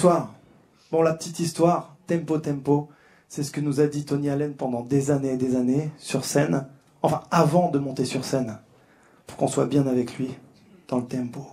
Bonsoir. Bon, la petite histoire, tempo tempo, c'est ce que nous a dit Tony Allen pendant des années et des années sur scène, enfin avant de monter sur scène, pour qu'on soit bien avec lui dans le tempo.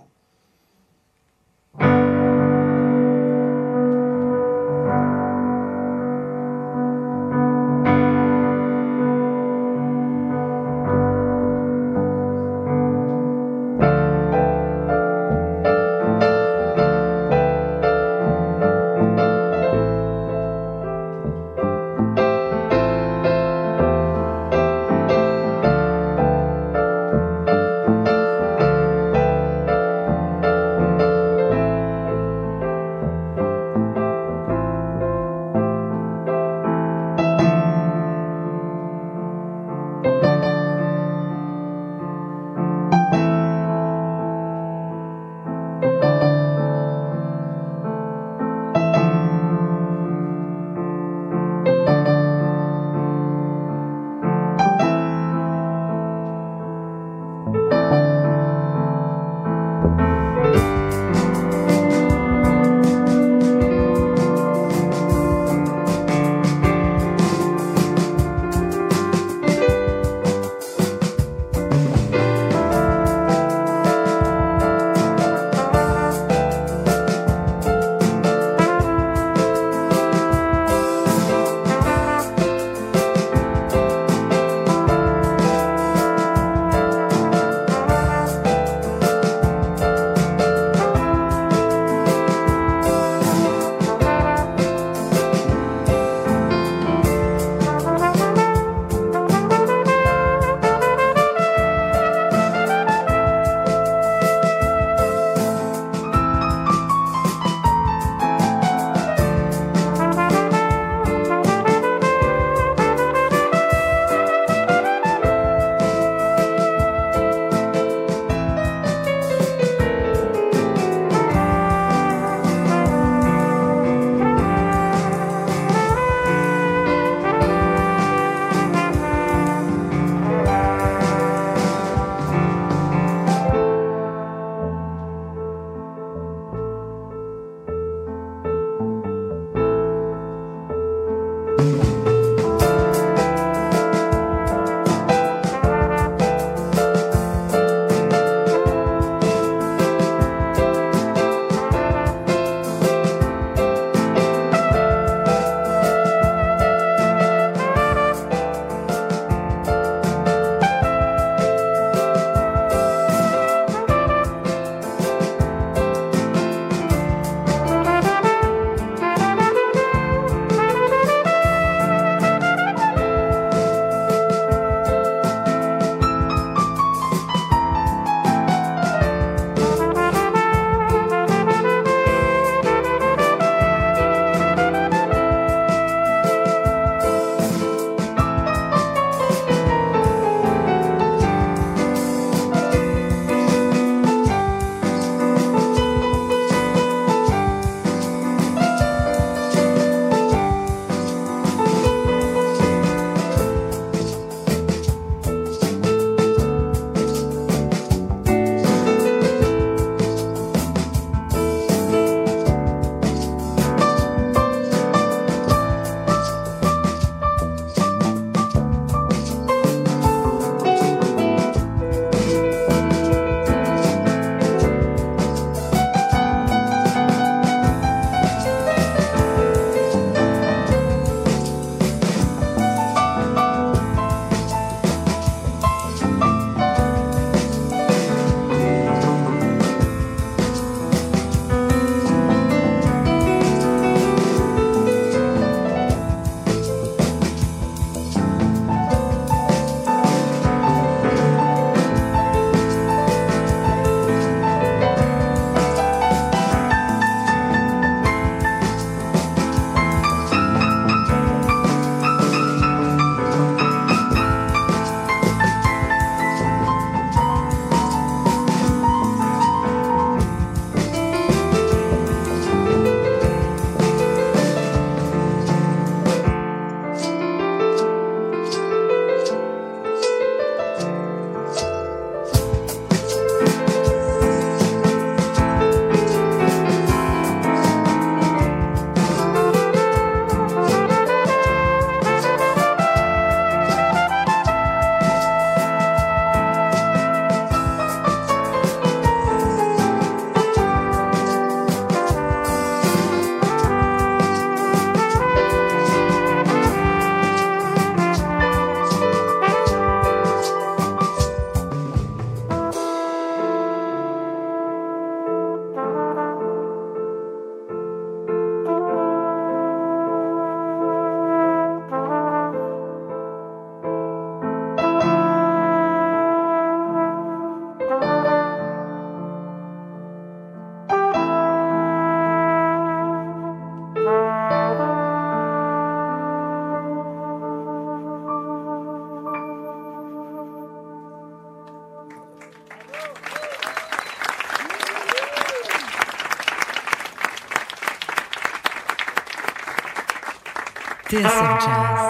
TSF Jazz.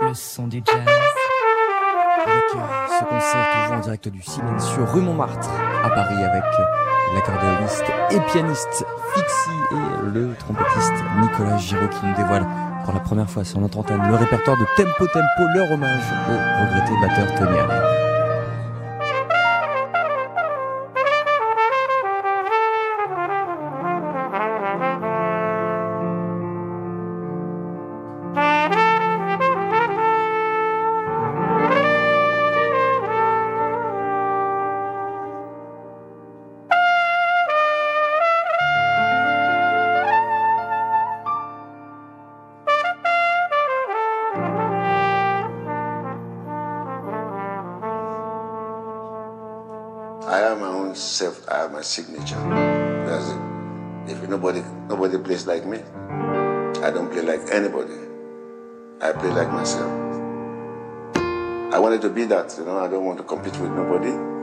Le son du jazz. avec euh, ce concert toujours en direct du Silencieux rue Montmartre à Paris avec l'accordéoniste et pianiste Fixie et le trompettiste Nicolas Giraud qui nous dévoile pour la première fois sur notre antenne le répertoire de Tempo Tempo, leur hommage au regretté batteur Tony signature. That's it. If nobody nobody plays like me, I don't play like anybody. I play like myself. I wanted to be that. You know, I don't want to compete with nobody.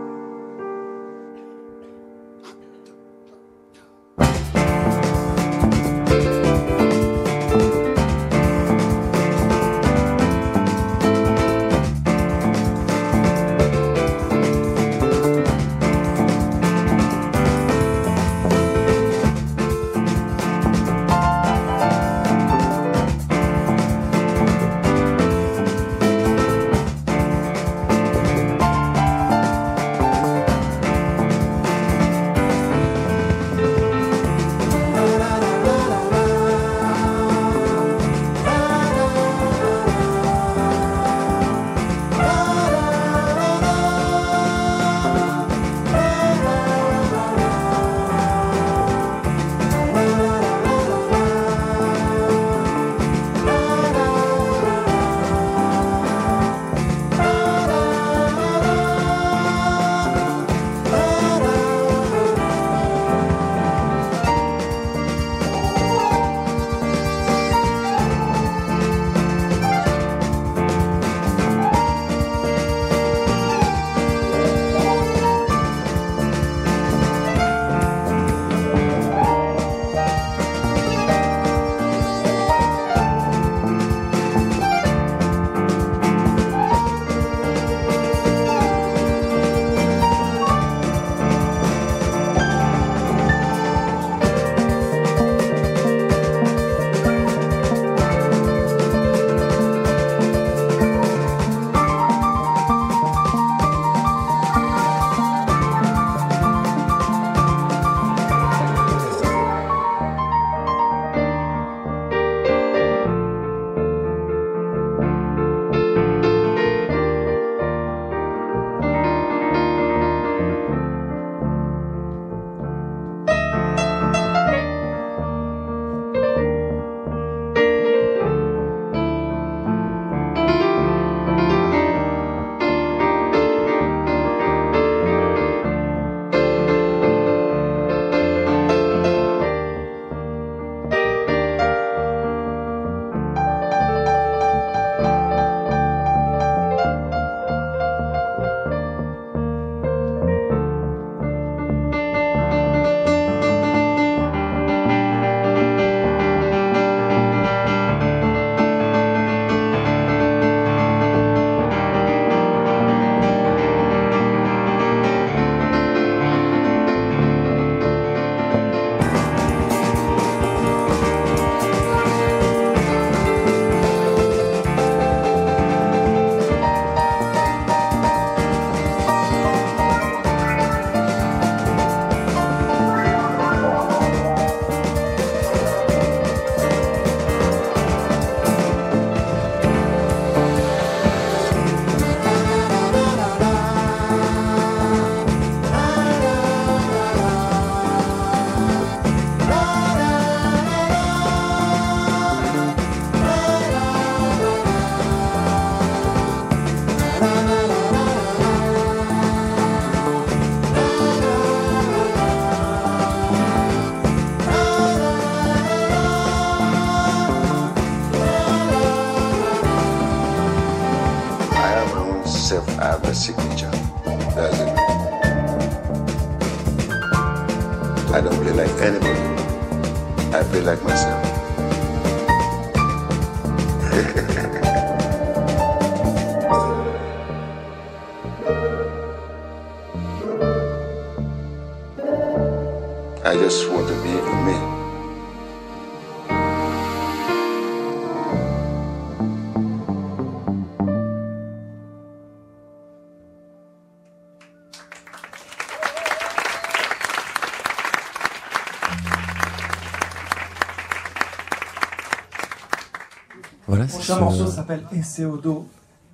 Ce- morceau s'appelle Eseodo,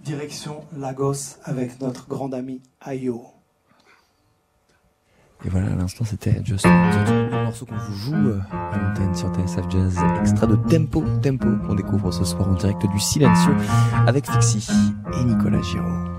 direction Lagos, avec notre grande amie Ayo. Et voilà, à l'instant, c'était Just Just le morceau qu'on vous joue euh, à l'antenne sur TSF Jazz, extrait de Tempo, Tempo, qu'on découvre ce soir en direct du Silencio avec Fixie et Nicolas Giraud.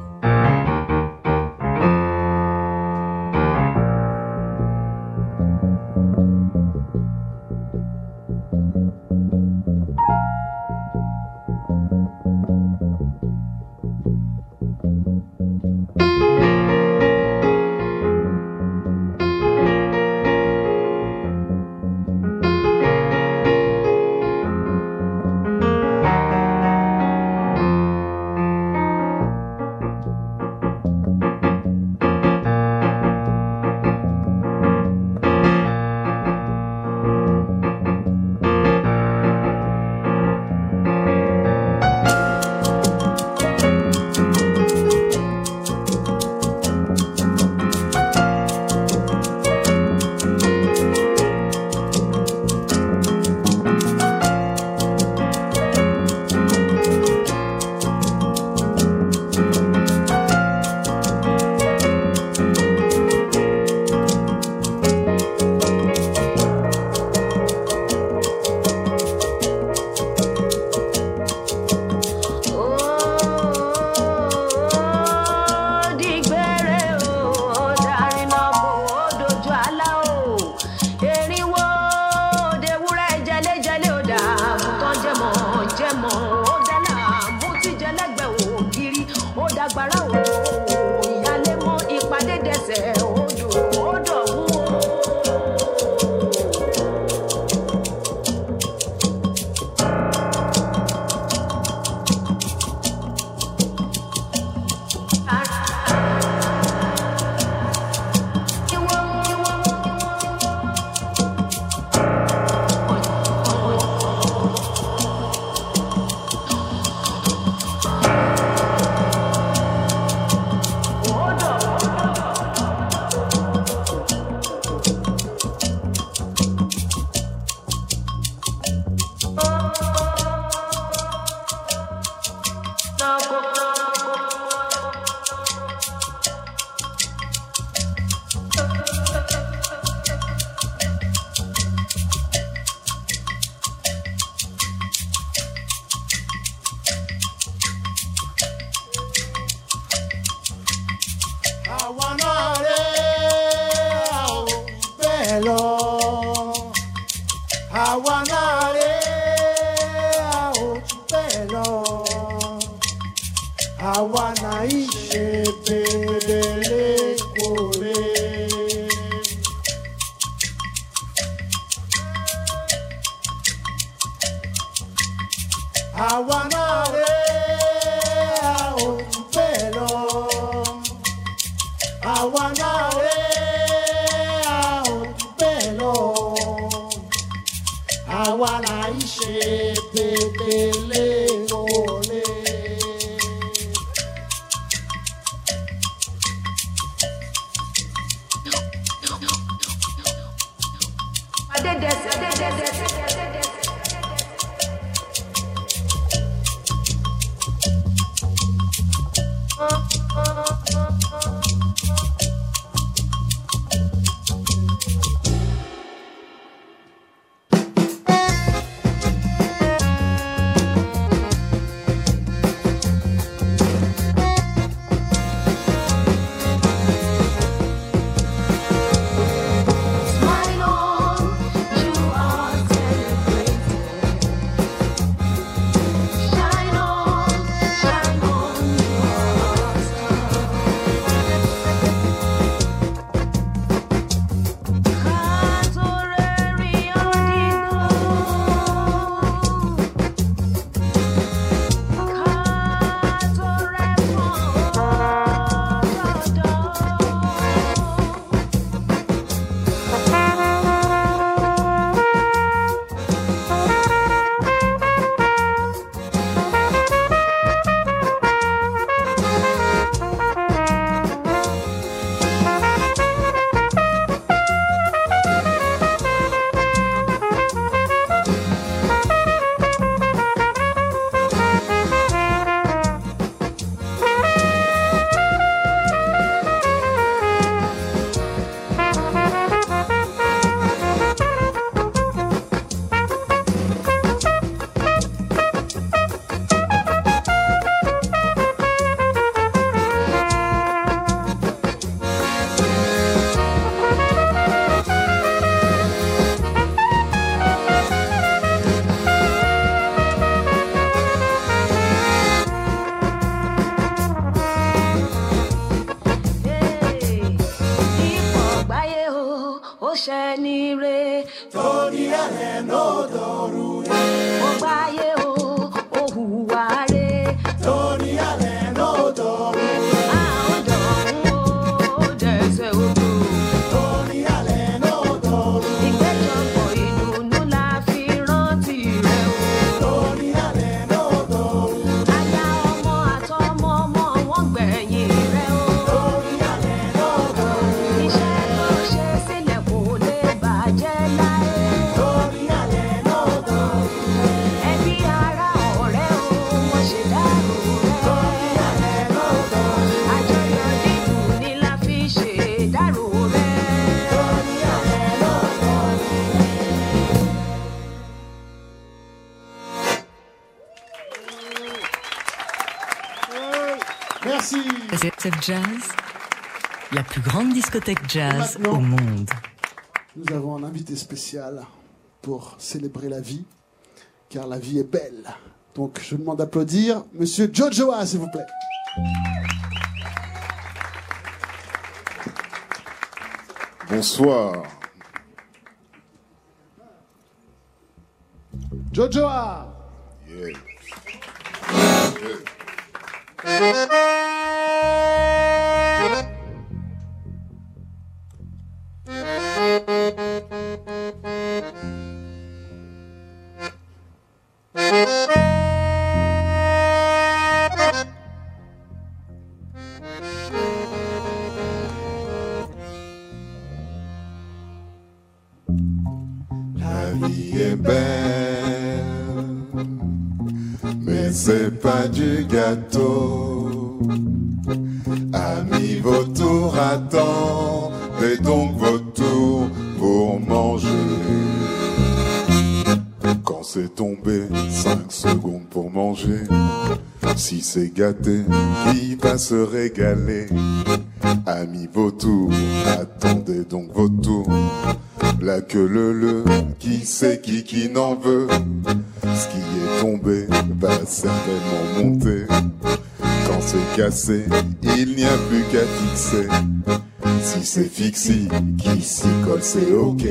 ní re. torí ẹ̀rẹ̀ ló dọ̀rù rẹ̀. ó o. Jazz, la plus grande discothèque jazz au monde. Nous avons un invité spécial pour célébrer la vie, car la vie est belle. Donc je demande d'applaudir Monsieur Jojoa, s'il vous plaît. Bonsoir. Jojoa Yeah. Amis, vos tours, attendez donc vos tours. La queue le le, qui sait qui qui n'en veut Ce qui est tombé va certainement monter. Quand c'est cassé, il n'y a plus qu'à fixer. Si c'est fixé, qui s'y colle, c'est ok.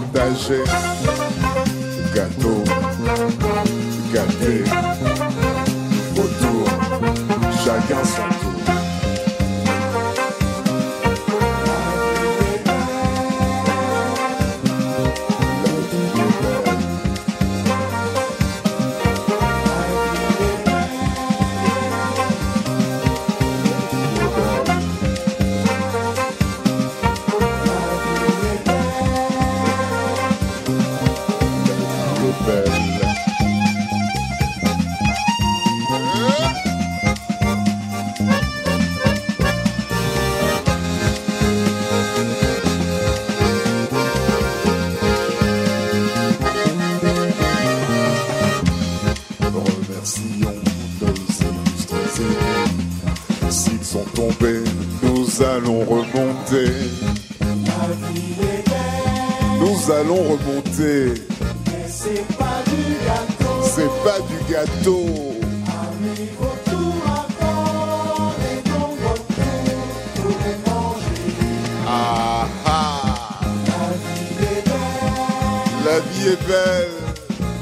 Pour Remercions nos illustres aînés. S'ils sont tombés, nous allons remonter. Pas du gâteau. Pour les manger. Ah ah, La vie est belle, la vie est belle.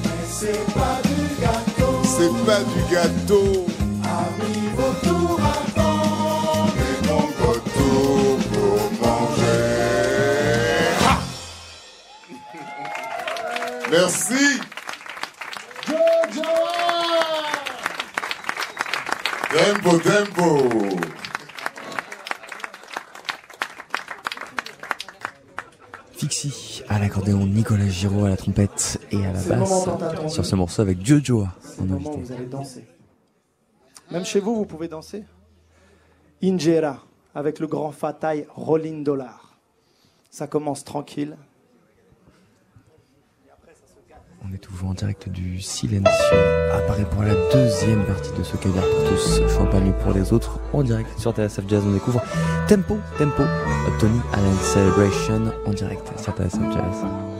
mais c'est pas du gâteau. c'est pas du gâteau. Arrive Tempo, tempo. Fixie à l'accordéon, Nicolas Giraud à la trompette et à la basse sur ce morceau avec C'est en invité. vous allez danser. Même chez vous, vous pouvez danser. Injera, avec le grand Fatai Rolling Dollar. Ça commence tranquille. On est toujours en direct du Silencio. Apparaît pour la deuxième partie de ce caviar pour tous, champagne pour les autres. En direct sur TSF Jazz, on découvre Tempo, Tempo, Tony Allen Celebration en direct sur TSF Jazz.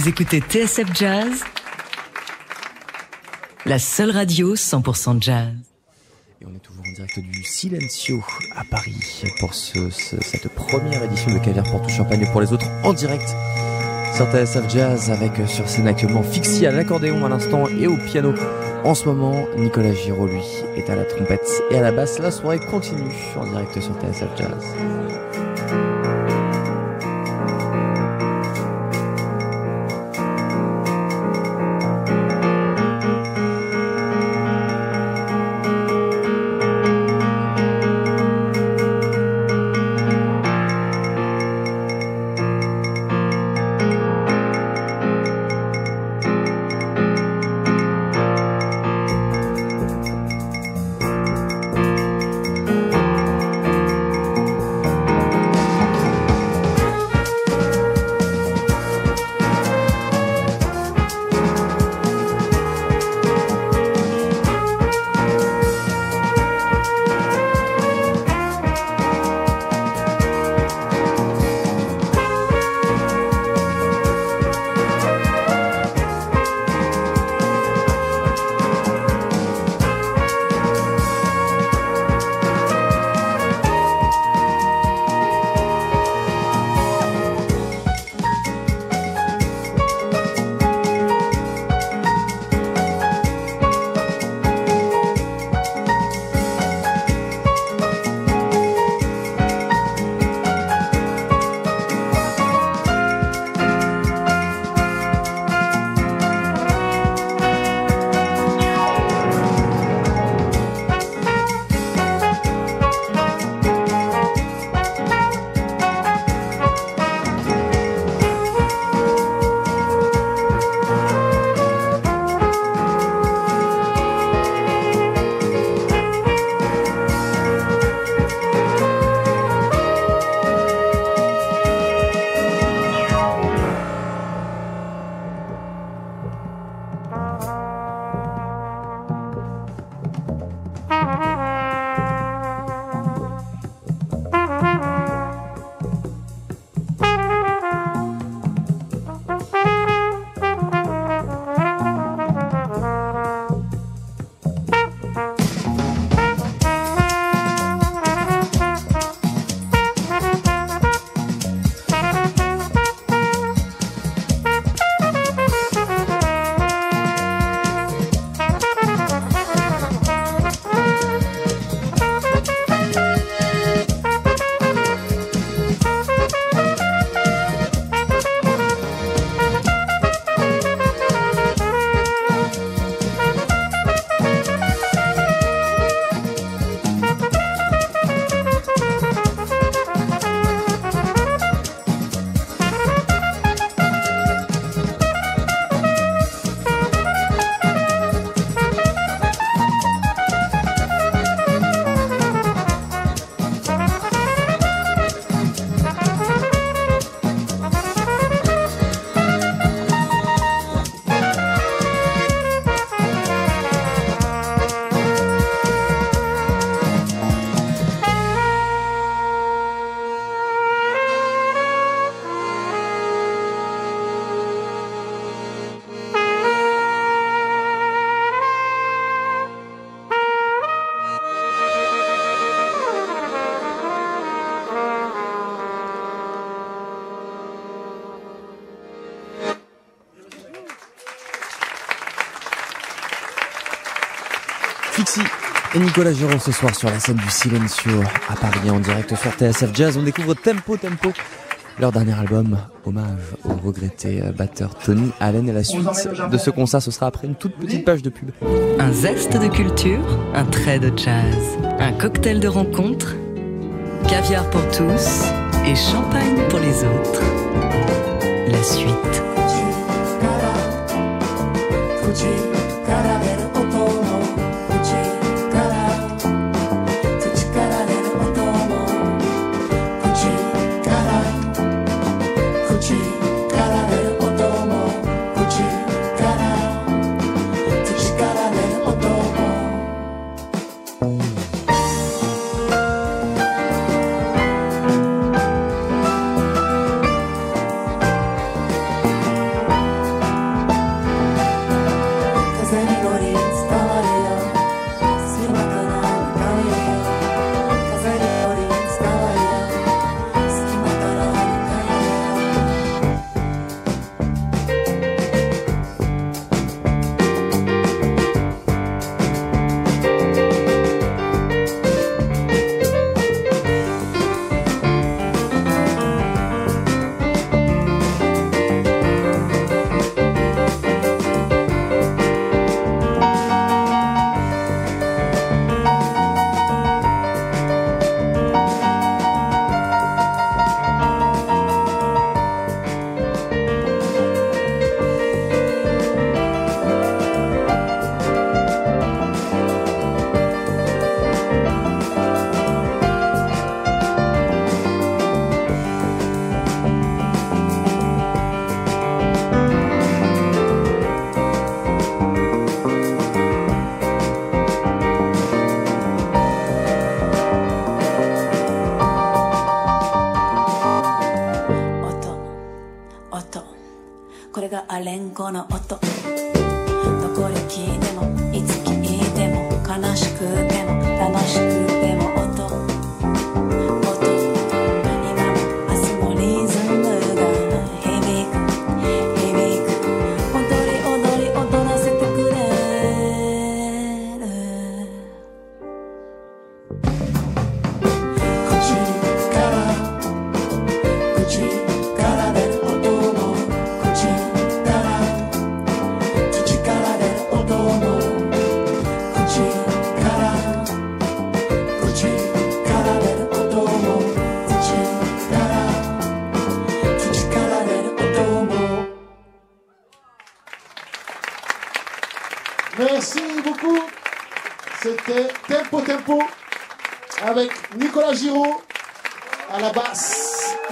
Vous écoutez TSF Jazz, la seule radio 100% jazz. Et on est toujours en direct du Silencio à Paris pour ce, ce- cette première édition de Caviar pour tout Champagne pour les autres en direct sur TSF Jazz avec euh, sur scène actuellement Fixie à l'accordéon à l'instant et au piano. En ce moment, Nicolas Giraud, lui, est à la trompette et à la basse. La soirée continue en direct sur TSF Jazz. Et Nicolas Giron ce soir sur la scène du Silencio à Paris en direct sur TSF Jazz. On découvre Tempo Tempo, leur dernier album, hommage au regretté euh, batteur Tony Allen. Et la suite de ce concert, ce sera après une toute petite page de pub. Un zeste de culture, un trait de jazz, un cocktail de rencontre, caviar pour tous et champagne pour les autres. La suite.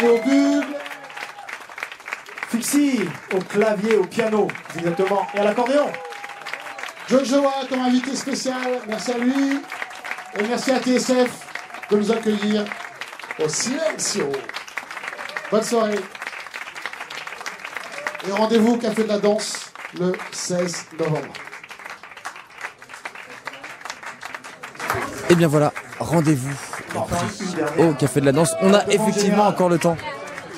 Et au bugle. Fixie au clavier, au piano, exactement, et à l'accordéon. Joshua comme invité spécial, merci à lui. Et merci à TSF de nous accueillir au Silencio. Bonne soirée. Et rendez-vous au Café de la Danse le 16 novembre. Et bien voilà, rendez-vous au Café de la Danse. On a effectivement encore le temps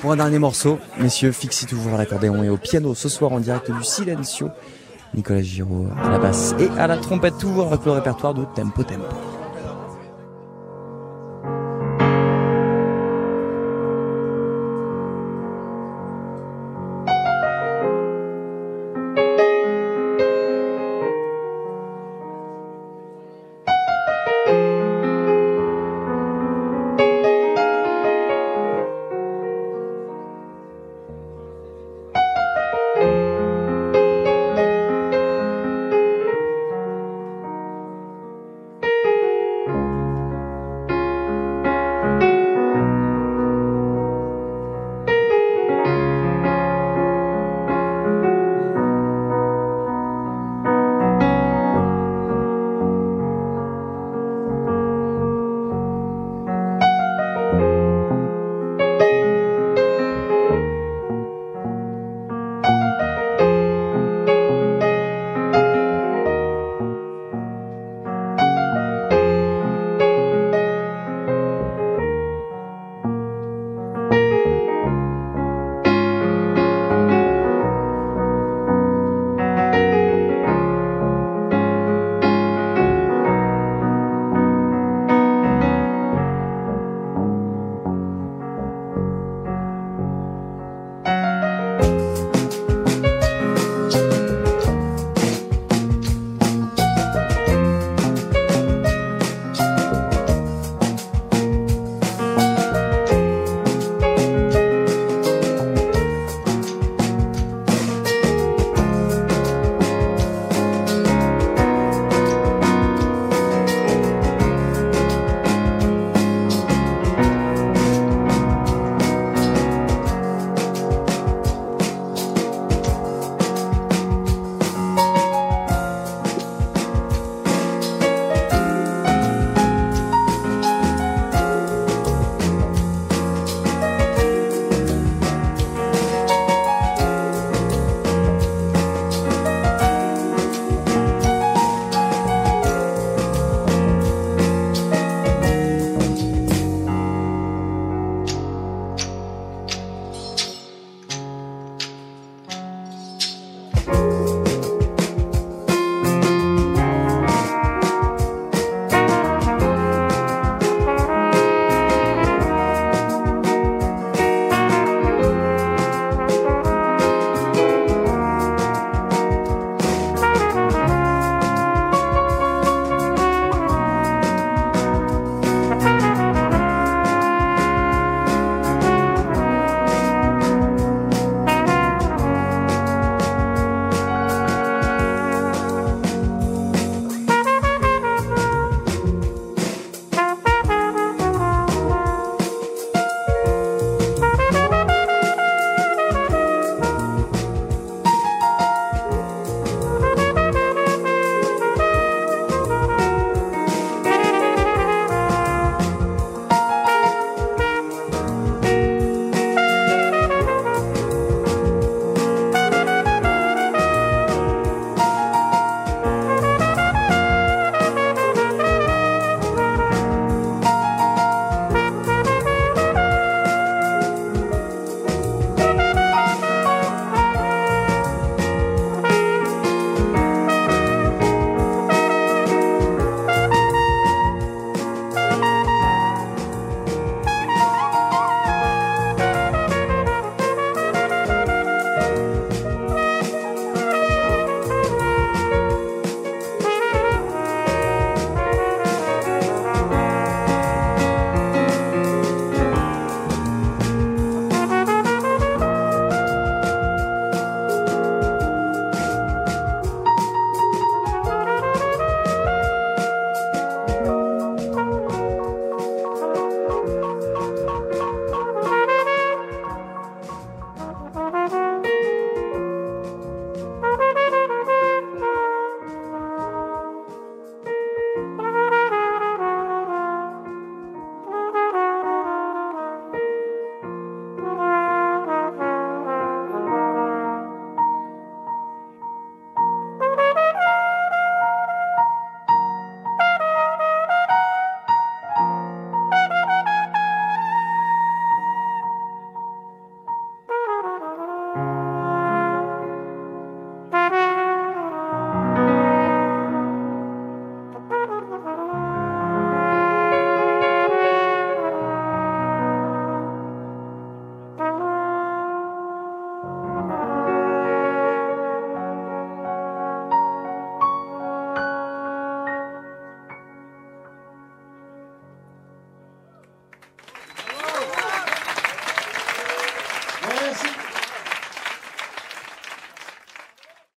pour un dernier morceau. Messieurs, Fixie toujours à l'accordéon et au piano ce soir en direct du Silencio. Nicolas Giraud à la basse et à la trompette, toujours avec le répertoire de Tempo Tempo.